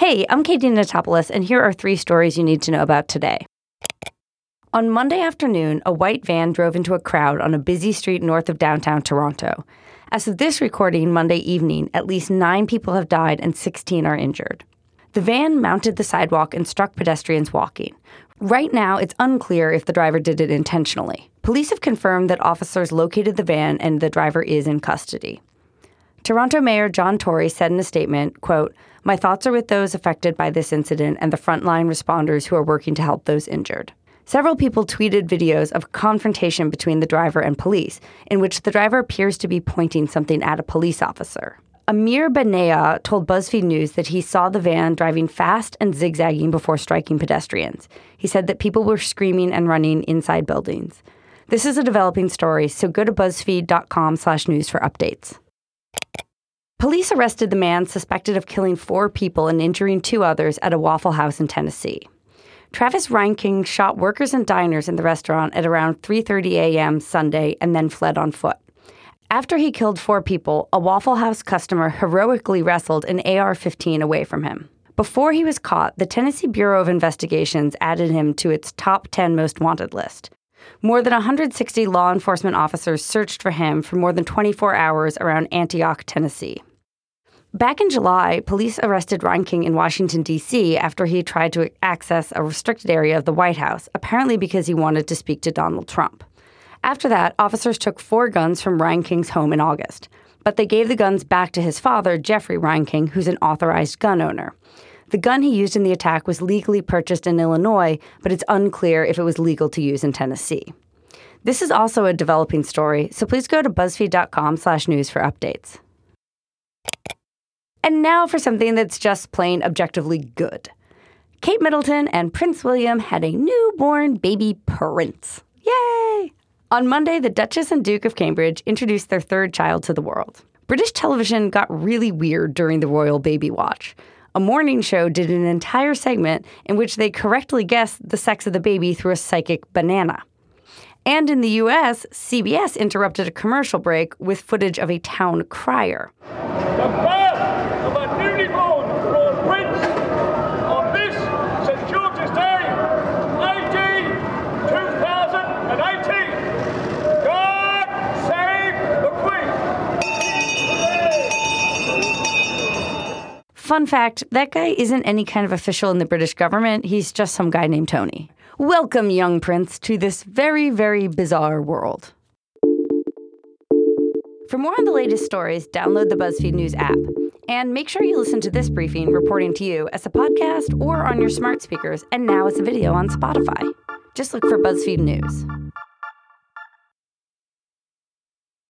Hey, I'm Katie Notopoulos, and here are three stories you need to know about today. On Monday afternoon, a white van drove into a crowd on a busy street north of downtown Toronto. As of this recording Monday evening, at least nine people have died and 16 are injured. The van mounted the sidewalk and struck pedestrians walking. Right now, it's unclear if the driver did it intentionally. Police have confirmed that officers located the van and the driver is in custody. Toronto Mayor John Tory said in a statement, quote, "My thoughts are with those affected by this incident and the frontline responders who are working to help those injured." Several people tweeted videos of confrontation between the driver and police, in which the driver appears to be pointing something at a police officer. Amir Banea told BuzzFeed News that he saw the van driving fast and zigzagging before striking pedestrians. He said that people were screaming and running inside buildings. This is a developing story, so go to buzzfeed.com/news for updates. Police arrested the man suspected of killing four people and injuring two others at a Waffle House in Tennessee. Travis Reinking shot workers and diners in the restaurant at around 3:30 a.m. Sunday and then fled on foot. After he killed four people, a Waffle House customer heroically wrestled an AR-15 away from him. Before he was caught, the Tennessee Bureau of Investigations added him to its top 10 most wanted list. More than 160 law enforcement officers searched for him for more than 24 hours around Antioch, Tennessee. Back in July, police arrested Reinking in Washington, D.C. after he tried to access a restricted area of the White House, apparently because he wanted to speak to Donald Trump. After that, officers took four guns from Reinking's home in August, but they gave the guns back to his father, Jeffrey Reinking, who's an authorized gun owner. The gun he used in the attack was legally purchased in Illinois, but it's unclear if it was legal to use in Tennessee. This is also a developing story, so please go to buzzfeed.com/news for updates. And now for something that's just plain objectively good. Kate Middleton and Prince William had a newborn baby prince. Yay! On Monday, the Duchess and Duke of Cambridge introduced their third child to the world. British television got really weird during the royal baby watch. A morning show did an entire segment in which they correctly guessed the sex of the baby through a psychic banana. And in the US, CBS interrupted a commercial break with footage of a town crier. Fun fact that guy isn't any kind of official in the British government, he's just some guy named Tony. Welcome, young prince, to this very, very bizarre world. For more on the latest stories, download the BuzzFeed News app. And make sure you listen to this briefing reporting to you as a podcast or on your smart speakers, and now as a video on Spotify. Just look for BuzzFeed News.